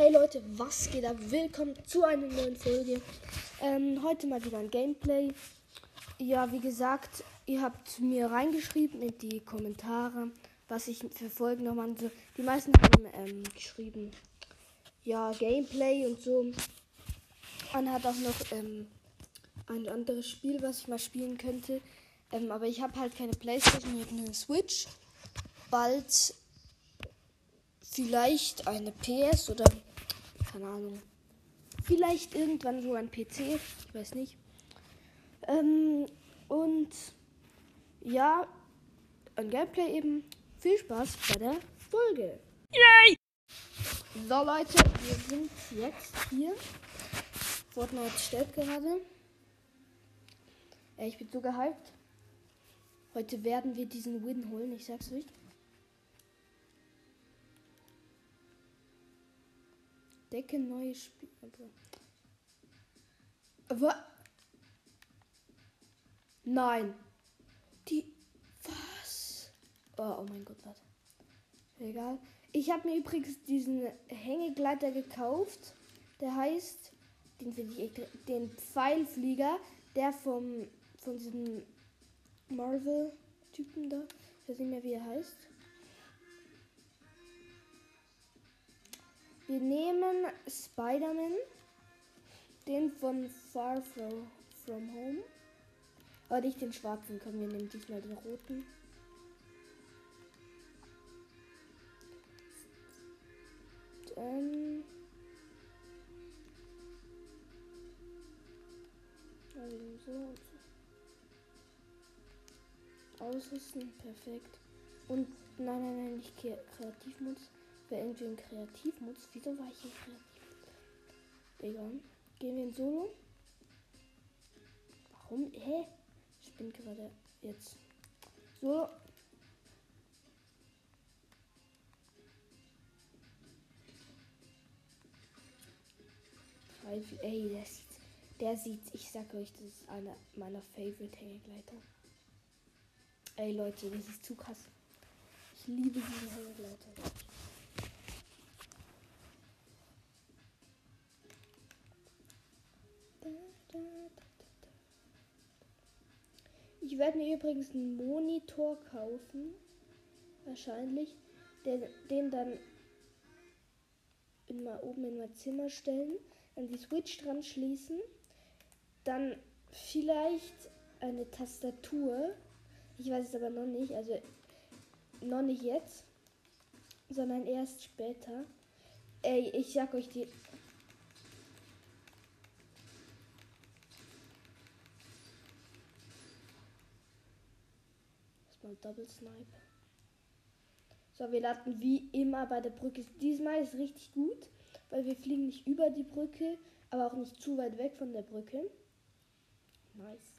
Hey Leute, was geht ab? Willkommen zu einer neuen Folge. Ähm, heute mal wieder ein Gameplay. Ja, wie gesagt, ihr habt mir reingeschrieben in die Kommentare, was ich für Folgen noch machen soll. Die meisten haben ähm, geschrieben, ja, Gameplay und so. Man hat auch noch ähm, ein anderes Spiel, was ich mal spielen könnte. Ähm, aber ich habe halt keine Playstation, ich habe eine Switch. Bald vielleicht eine PS oder keine Ahnung. Vielleicht irgendwann so ein PC, ich weiß nicht. Ähm, und ja, ein Gameplay eben. Viel Spaß bei der Folge. Yay! So Leute, wir sind jetzt hier. Fortnite stellt gerade. Ich bin so gehypt. Heute werden wir diesen Win holen, ich sag's euch. Decke neue Spiel. Aber. Nein. Die. Was? Oh, oh mein Gott, warte. Egal. Ich habe mir übrigens diesen Hängegleiter gekauft. Der heißt. Den finde ich Den Pfeilflieger. Der vom. Von diesem Marvel-Typen da. Ich weiß nicht mehr, wie er heißt. Wir nehmen Spider-Man, den von Far From, Home. Aber nicht den schwarzen, komm, wir nehmen diesmal den roten. Dann. Also so und so. Ausrüsten, perfekt. Und nein, nein, nein, nicht Kreativmodus irgendwie ein Kreativmodus. Wieso war ich in Kreativmodus? Egal. Gehen wir in Solo. Warum? Hä? Ich bin gerade jetzt. So. Ey, der sieht, der sieht, ich sag euch, das ist einer meiner Favorite Hängegleiter. Ey Leute, das ist zu krass. Ich liebe diesen Hängegleiter. Ich werde mir übrigens einen Monitor kaufen. Wahrscheinlich. Den, den dann in mal oben in mein Zimmer stellen. An die Switch dran schließen. Dann vielleicht eine Tastatur. Ich weiß es aber noch nicht. Also noch nicht jetzt. Sondern erst später. Ey, ich sag euch die mal Double Snipe. So, wir landen wie immer bei der Brücke. Diesmal ist richtig gut, weil wir fliegen nicht über die Brücke, aber auch nicht zu weit weg von der Brücke. Nice.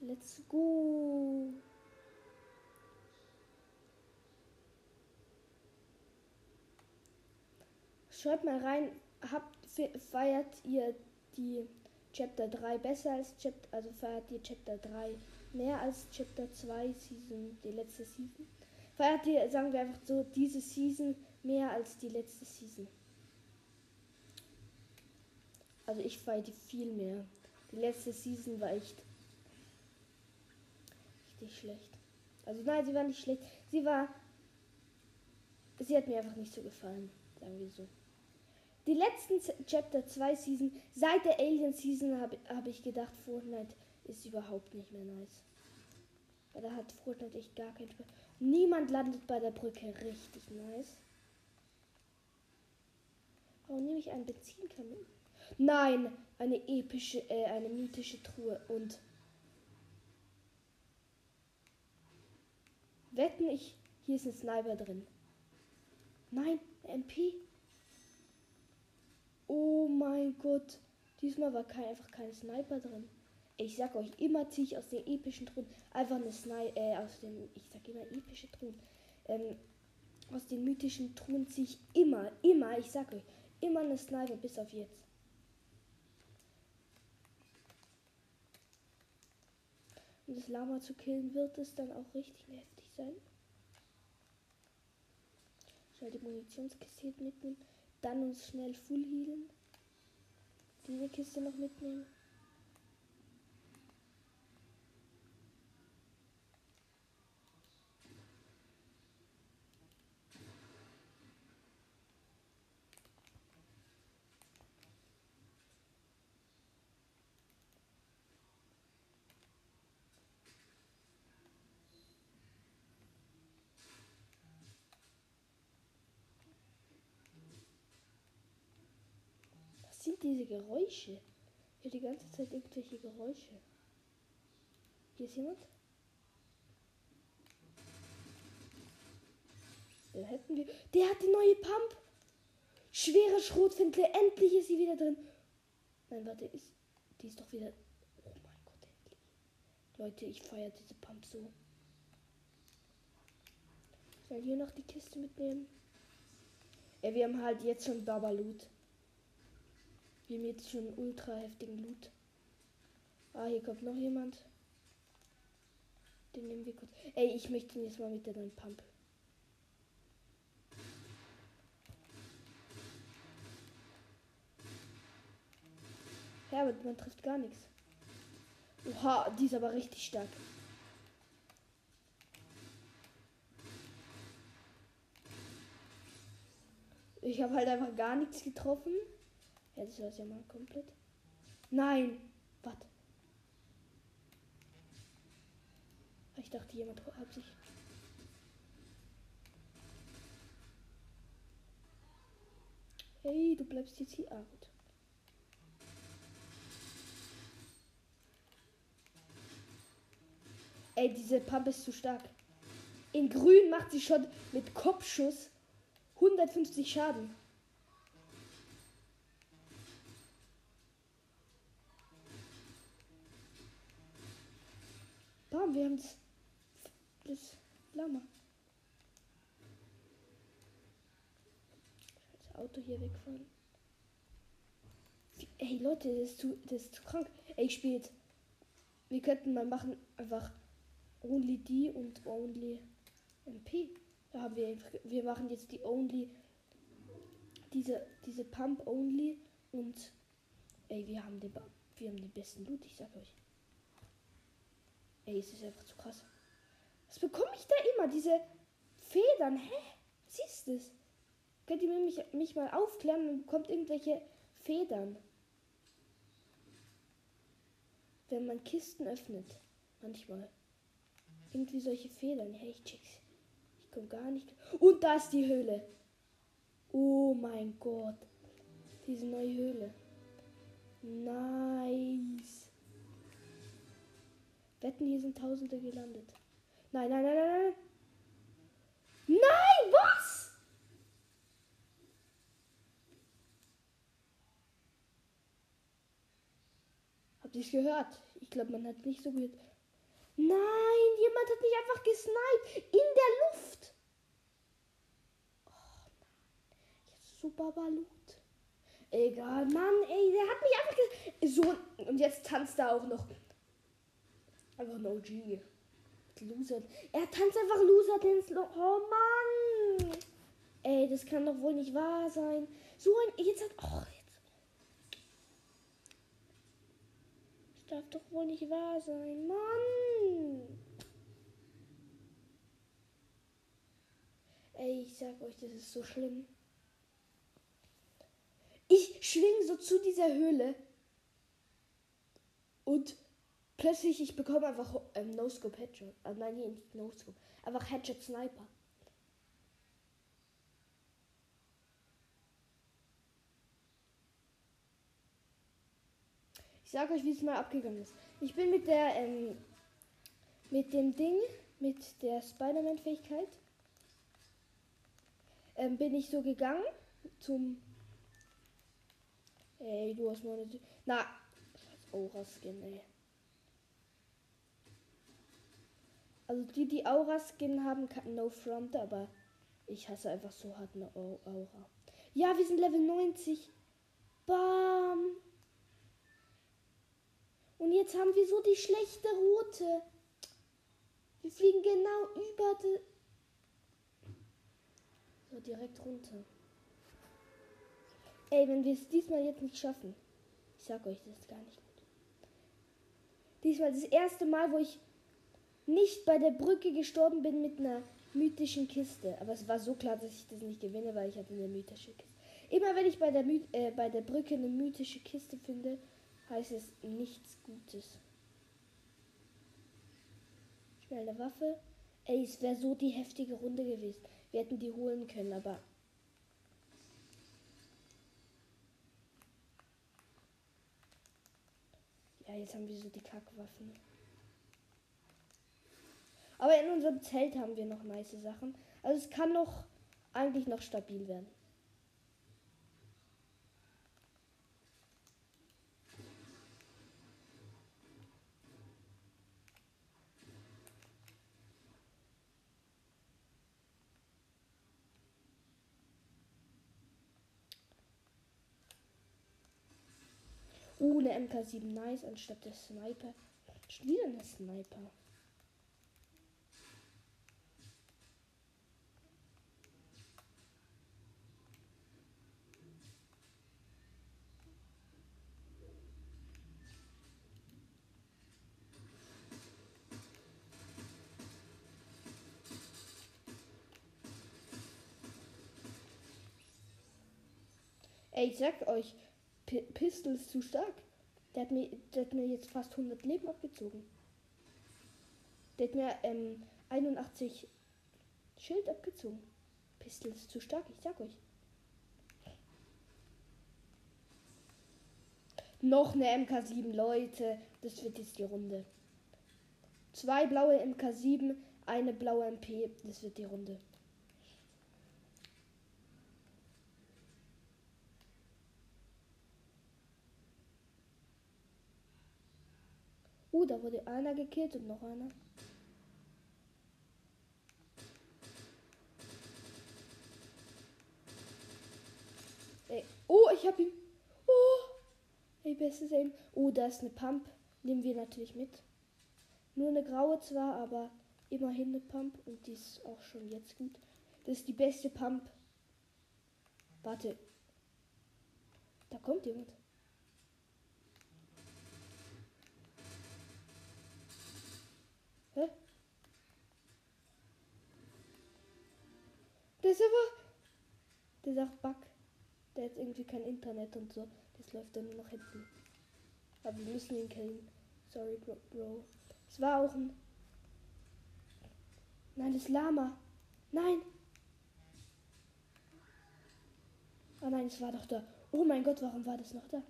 Let's go. Schreibt mal rein, habt, feiert ihr die Chapter 3 besser als Chapter, also feiert ihr Chapter 3 mehr als Chapter 2 Season, die letzte Season? Feiert ihr, sagen wir einfach so, diese Season mehr als die letzte Season? Also ich feiere die viel mehr. Die letzte Season war echt richtig schlecht. Also nein, sie war nicht schlecht. Sie war. Sie hat mir einfach nicht so gefallen. Sagen wir so. Die letzten Chapter 2 Season, seit der Alien Season habe hab ich gedacht, Fortnite ist überhaupt nicht mehr nice. Weil da hat Fortnite echt gar keinen Spaß. Niemand landet bei der Brücke richtig nice. Warum nehme ich einen Benzinkamin? Nein, eine epische, äh, eine mythische Truhe und wetten ich, hier ist ein Sniper drin. Nein, MP. Oh mein Gott. Diesmal war kein, einfach kein Sniper drin. Ich sag euch, immer ziehe ich aus den epischen Truhen einfach eine Sniper, äh, aus den, ich sag immer epische Truhen. Ähm, aus den mythischen Truhen ziehe ich immer, immer, ich sag euch, immer eine Sniper bis auf jetzt. um das Lama zu killen, wird es dann auch richtig heftig sein. Schnell die Munitionskiste mitnehmen. Dann uns schnell full healen. Diese Kiste noch mitnehmen. sind diese Geräusche? Hier die ganze Zeit irgendwelche Geräusche. Hier ist jemand? Den hätten wir. Der hat die neue Pump. Schwere Schrotfindle. Endlich ist sie wieder drin. Nein, warte, ist. Die ist doch wieder. Oh mein Gott, endlich. Leute, ich feiere diese Pump so. Ich soll hier noch die Kiste mitnehmen. Ja, wir haben halt jetzt schon Babalut. Wir haben jetzt schon ultra heftigen Loot. Ah, hier kommt noch jemand. Den nehmen wir kurz. Ey, ich möchte ihn jetzt mal mit der neuen Pump. Ja, aber man trifft gar nichts. Oha, die ist aber richtig stark. Ich habe halt einfach gar nichts getroffen. Ja, das war's ja mal komplett. Nein! Was? Ich dachte, jemand hat sich. Hey, du bleibst jetzt hier. Ah, gut. Ey, diese Pump ist zu stark. In grün macht sie schon mit Kopfschuss 150 Schaden. Bam, wir haben das, das Lama. Das Auto hier wegfahren. Ey Leute, das ist zu, das ist zu krank. Ey, ich spiele jetzt. Wir könnten mal machen einfach Only D und Only MP. Da haben wir einfach, wir machen jetzt die Only diese diese Pump Only und ey, wir haben den wir haben den besten Loot, ich sag euch. Ey, es ist einfach zu krass. Was bekomme ich da immer? Diese Federn. Hä? Siehst du es? Könnt ihr mich, mich mal aufklären und bekommt irgendwelche Federn? Wenn man Kisten öffnet. Manchmal. Irgendwie solche Federn. Hey, ich check's. Ich komme gar nicht. Und da ist die Höhle. Oh mein Gott. Diese neue Höhle. Nice. Wetten, hier sind Tausende gelandet. Nein, nein, nein, nein, nein. Nein, was? Habt ihr es gehört? Ich glaube, man hat nicht so gehört. Nein, jemand hat mich einfach gesniped. In der Luft. Oh Mann. Jetzt so Babalut. Egal, Mann, ey, der hat mich einfach so und jetzt tanzt er auch noch. Einfach ein OG. Loser. Er tanzt einfach Loser Dance. Oh Mann. Ey, das kann doch wohl nicht wahr sein. So ein. Jetzt hat. Oh, jetzt. Das darf doch wohl nicht wahr sein. Mann. Ey, ich sag euch, das ist so schlimm. Ich schwing so zu dieser Höhle. Und Plötzlich, ich bekomme einfach ähm, No-Scope Headshot. Also nein, nicht No-Scope. Einfach Headshot Sniper. Ich sage euch, wie es mal abgegangen ist. Ich bin mit der, ähm, mit dem Ding, mit der Spider-Man-Fähigkeit, ähm, bin ich so gegangen zum. Ey, du hast meine. Na, Aura-Skin, ey. Also die, die Aura-Skin haben, kann No Front, aber ich hasse einfach so hart eine Aura. Ja, wir sind Level 90. Bam. Und jetzt haben wir so die schlechte Route. Wir fliegen genau über die. So, direkt runter. Ey, wenn wir es diesmal jetzt nicht schaffen. Ich sag euch, das ist gar nicht gut. Diesmal das erste Mal, wo ich nicht bei der Brücke gestorben bin mit einer mythischen Kiste. Aber es war so klar, dass ich das nicht gewinne, weil ich hatte eine mythische Kiste. Immer wenn ich bei der, My äh, bei der Brücke eine mythische Kiste finde, heißt es nichts Gutes. Schnell eine Waffe. Ey, es wäre so die heftige Runde gewesen. Wir hätten die holen können, aber. Ja, jetzt haben wir so die Kackwaffen. Aber in unserem Zelt haben wir noch nice Sachen. Also es kann noch eigentlich noch stabil werden. Uh, eine MK7 nice anstatt der Sniper. Schon wieder eine Sniper. Ey, ich sag euch, P Pistol ist zu stark. Der hat, mir, der hat mir jetzt fast 100 Leben abgezogen. Der hat mir ähm, 81 Schild abgezogen. Pistol ist zu stark, ich sag euch. Noch eine MK7, Leute. Das wird jetzt die Runde. Zwei blaue MK7, eine blaue MP. Das wird die Runde. Uh, da wurde einer gekillt und noch einer. Ey. Oh, ich hab ihn. Oh. Ey, bestes Aim. Oh, da ist eine Pump. Nehmen wir natürlich mit. Nur eine graue zwar, aber immerhin eine Pump. Und die ist auch schon jetzt gut. Das ist die beste Pump. Warte. Da kommt jemand. Hä? Der ist aber. Der sagt Bug. Der hat irgendwie kein Internet und so. Das läuft dann noch hinten. Aber wir müssen ihn killen. Sorry, Bro. Es war auch ein. Nein, das Lama. Nein. Oh nein, es war doch da. Oh mein Gott, warum war das noch da?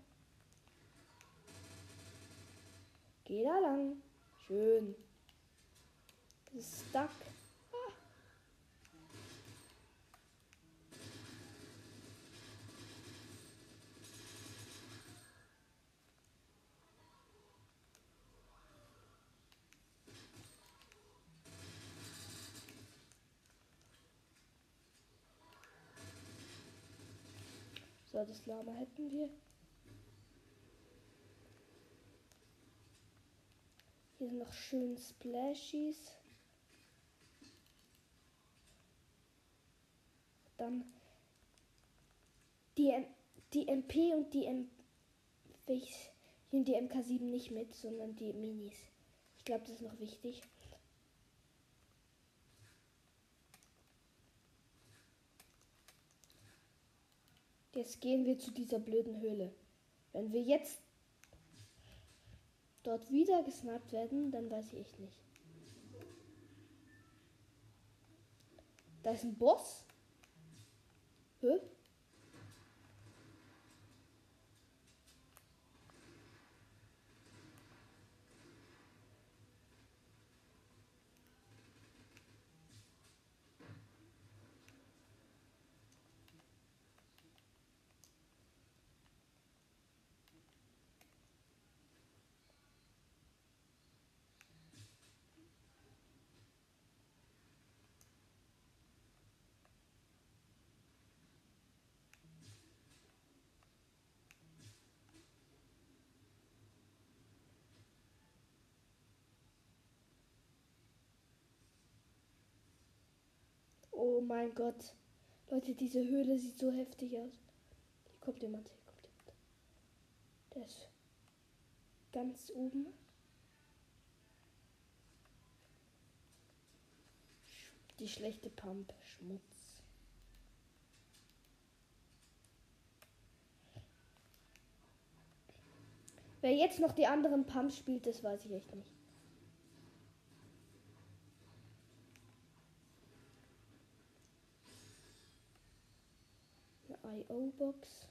Geh da lang. Schön. Stuck. So, das Lama hätten wir. Hier sind noch schön Splashies. Dann die, die MP und die M. Ich nehme die MK7 nicht mit, sondern die Minis. Ich glaube, das ist noch wichtig. Jetzt gehen wir zu dieser blöden Höhle. Wenn wir jetzt dort wieder gesnappt werden, dann weiß ich nicht. Da ist ein Boss. Hä? Oh mein Gott. Leute, diese Höhle sieht so heftig aus. Hier kommt jemand, hier kommt jemand. Der ist ganz oben. Die schlechte Pump, Schmutz. Wer jetzt noch die anderen Pumps spielt, das weiß ich echt nicht. Eine IO-Box.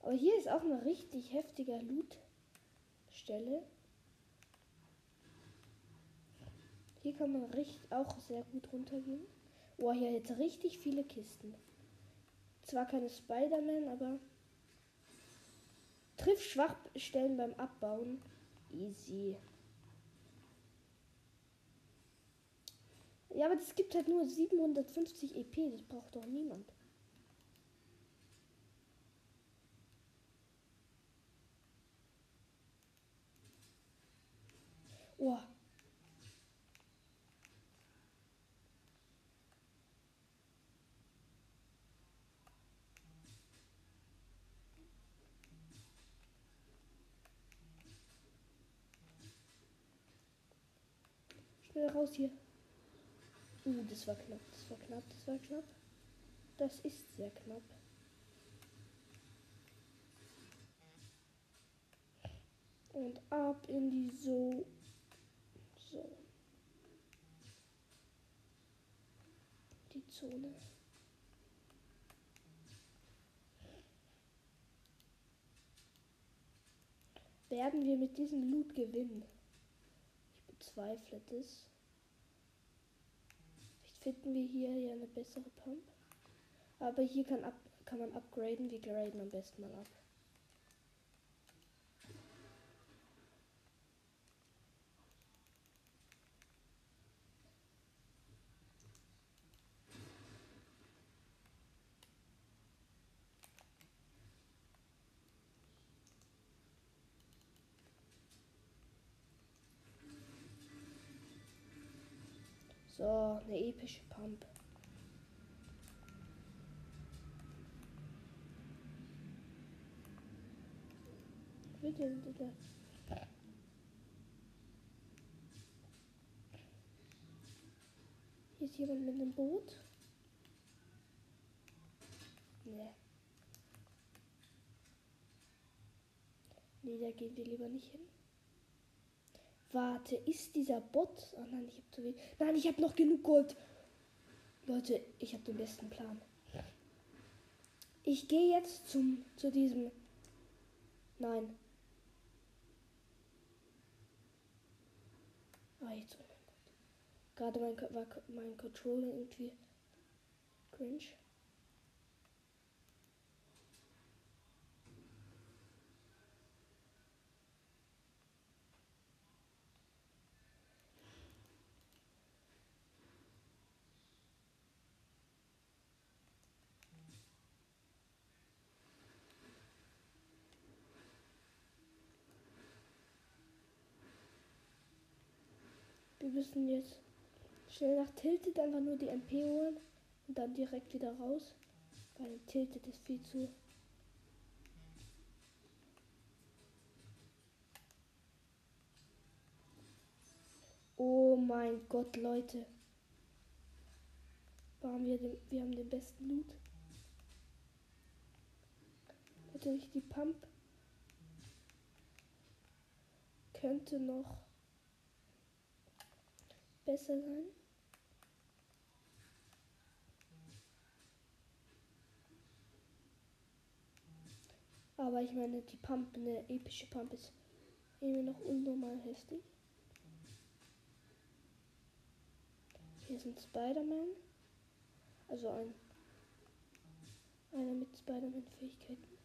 Aber hier ist auch eine richtig heftiger Loot-Stelle. Hier kann man richtig auch sehr gut runtergehen. Oh, hier jetzt richtig viele Kisten. Zwar keine Spider-Man, aber triff Schwachstellen beim Abbauen. Easy. Ja, aber das gibt halt nur 750 EP. Das braucht doch niemand. Oh. Schnell raus hier. Uh, das war knapp, das war knapp, das war knapp. Das ist sehr knapp. Und ab in die so. So. Die Zone. Werden wir mit diesem Loot gewinnen? Ich bezweifle das. Finden wir hier ja eine bessere Pump. Aber hier kann, up, kann man upgraden. Wir graden am besten mal ab. So, eine epische Pump. Bitte, bitte. Hier ist jemand mit einem Boot. Nee. Nee, da gehen wir lieber nicht hin. Warte, ist dieser Bot? Oh nein, ich habe zu wenig. Nein, ich habe noch genug Gold. Leute, ich habe den besten Plan. Ich gehe jetzt zum zu diesem. Nein. Ah, jetzt. Oh. Gerade mein, war mein Controller irgendwie cringe. Wir müssen jetzt schnell nach Tilted einfach nur die MP holen und dann direkt wieder raus. Weil Tilted ist viel zu. Oh mein Gott, Leute. Waren wir, den, wir haben den besten Loot. Natürlich die Pump. Könnte noch besser sein. Aber ich meine, die Pump, eine epische Pump ist irgendwie noch unnormal heftig. Hier sind Spider-Man. Also ein einer mit Spider-Man-Fähigkeiten.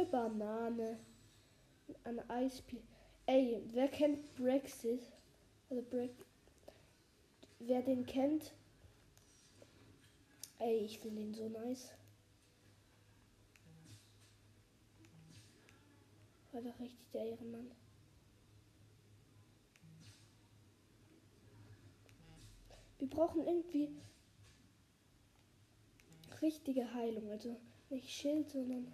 Eine Banane. Ein Eispiel. Ey, wer kennt Brexit? Also Break. Wer den kennt. Ey, ich finde ihn so nice. War doch richtig der Ehrenmann. Wir brauchen irgendwie richtige Heilung. Also nicht Schild, sondern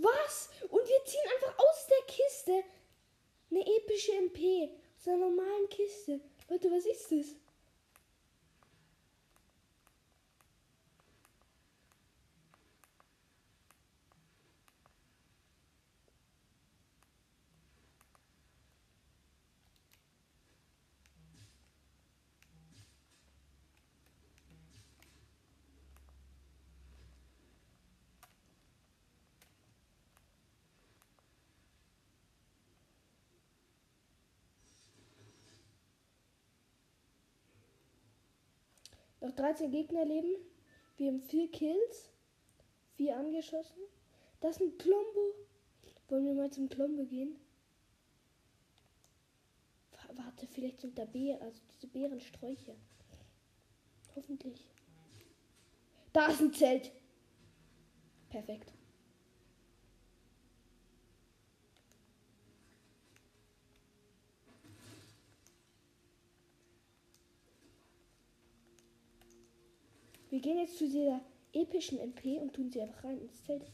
Was? Und wir ziehen einfach aus der Kiste eine epische MP aus einer normalen Kiste. Leute, was ist das? Noch 13 Gegner leben. Wir haben 4 Kills. 4 angeschossen. Das ist ein Klombo. Wollen wir mal zum Klombo gehen? Warte, vielleicht sind da Beeren, also diese Beerensträucher. Hoffentlich. Da ist ein Zelt. Perfekt. Wir gehen jetzt zu dieser epischen MP und tun sie einfach rein ins Zelt.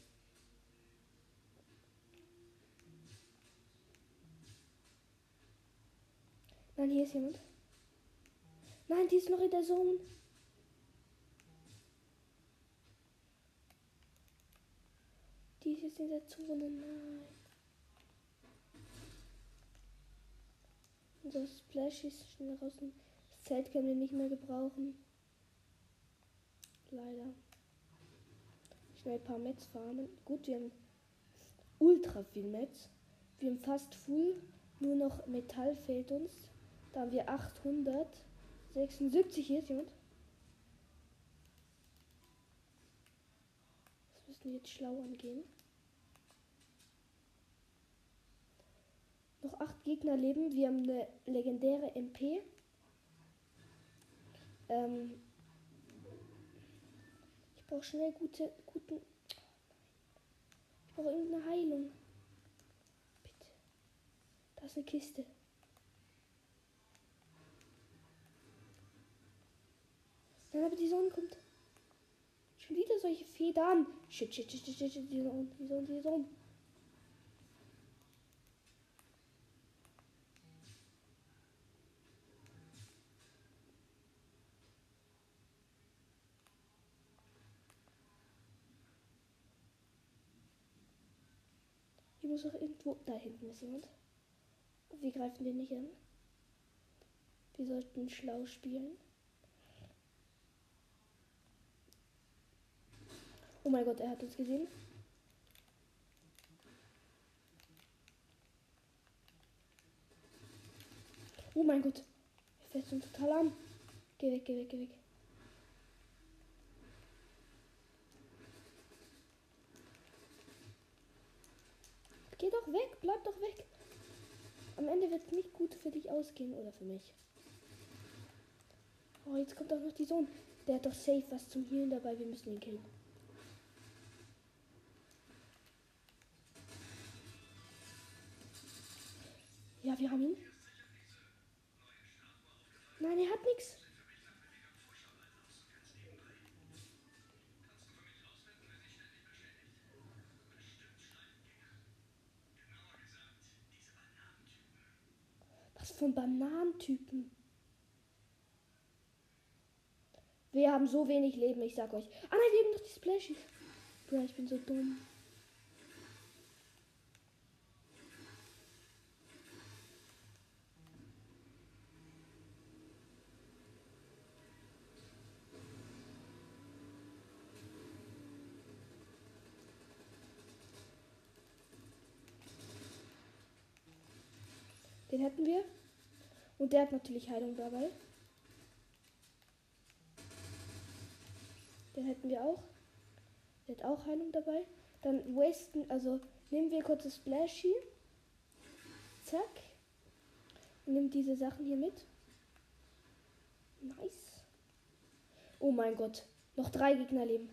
Nein, hier ist jemand. Nein, die ist noch in der Zone. Die ist jetzt in der Zone. Nein. Unser Splash ist schnell raus. Das Zelt können wir nicht mehr gebrauchen. Leider. Schnell ein paar Mets farmen. Gut, wir haben ultra viel Mets. Wir haben fast full. Nur noch Metall fehlt uns. Da haben wir 876. Hier ist jemand. Das müssen wir jetzt schlau angehen. Noch acht Gegner leben. Wir haben eine legendäre MP. Ähm, brauche schnell gute, guten. Ich brauche irgendeine Heilung. Bitte. Da ist eine Kiste. Nein, aber die Sonne kommt. Schon wieder solche Federn. Shit, shit, shit, shit, shit, die Sonne, die Sonne, die Sonne. Muss auch irgendwo. Da hinten ist jemand. Wir greifen den nicht an. Wir sollten schlau spielen. Oh mein Gott, er hat uns gesehen. Oh mein Gott. Er fährt uns total an. Geh weg, geh weg, geh weg. Geh doch weg, bleib doch weg. Am Ende wird es nicht gut für dich ausgehen oder für mich. Oh, jetzt kommt auch noch die Sohn. Der hat doch safe was zum Healen dabei. Wir müssen ihn killen. Ja, wir haben ihn. Nein, er hat nichts. von Bananentypen. Wir haben so wenig Leben, ich sag euch. Ah nein, wir haben noch die Splashy. Bro, ich bin so dumm. Den hätten wir. Und der hat natürlich Heilung dabei. Den hätten wir auch. Der hat auch Heilung dabei. Dann wasten, also nehmen wir kurz das Splashy. Zack. Und diese Sachen hier mit. Nice. Oh mein Gott. Noch drei Gegner leben.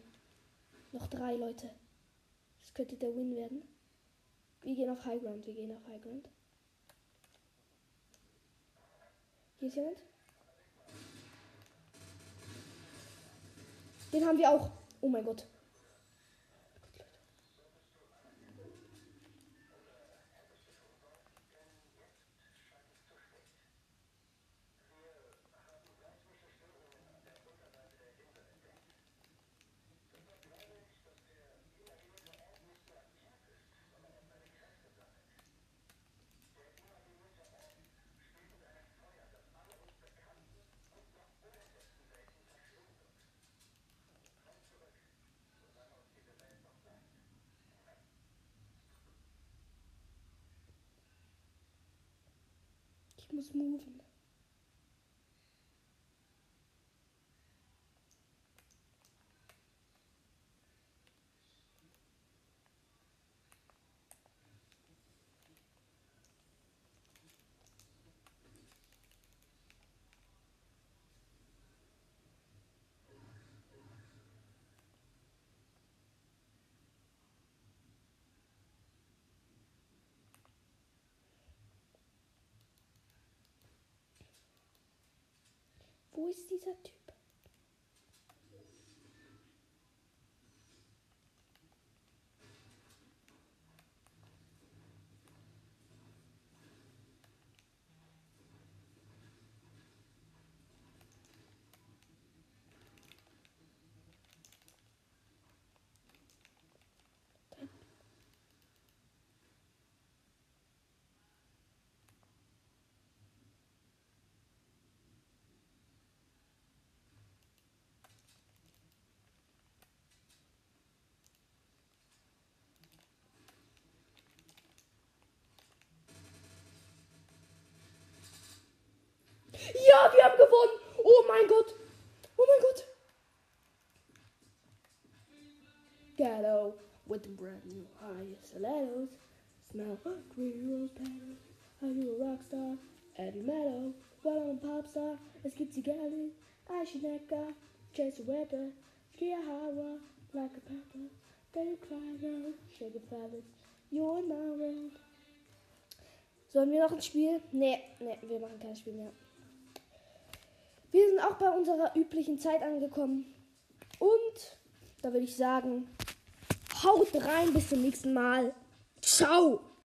Noch drei Leute. Das könnte der Win werden. Wir gehen auf High Ground. Wir gehen auf High Hier ist jemand. Den haben wir auch. Oh mein Gott. Ich Wo ist dieser Typ? Ja, wir haben gewonnen. Oh mein Gott. Oh mein Gott. Ghetto with the brand new high stilettos. Smell green rose petals. Are you a rock star? Eddie Meadow. Well, I'm a pop star. Es gibt Zigarren. Eichenegger. Chase the Rapper. Chihuahua. Like a pepper. They cry now. Shake the feathers. You're my world. Sollen wir noch ein Spiel? Nee, nee, wir machen kein Spiel mehr. Wir sind auch bei unserer üblichen Zeit angekommen. Und da würde ich sagen, haut rein, bis zum nächsten Mal. Ciao!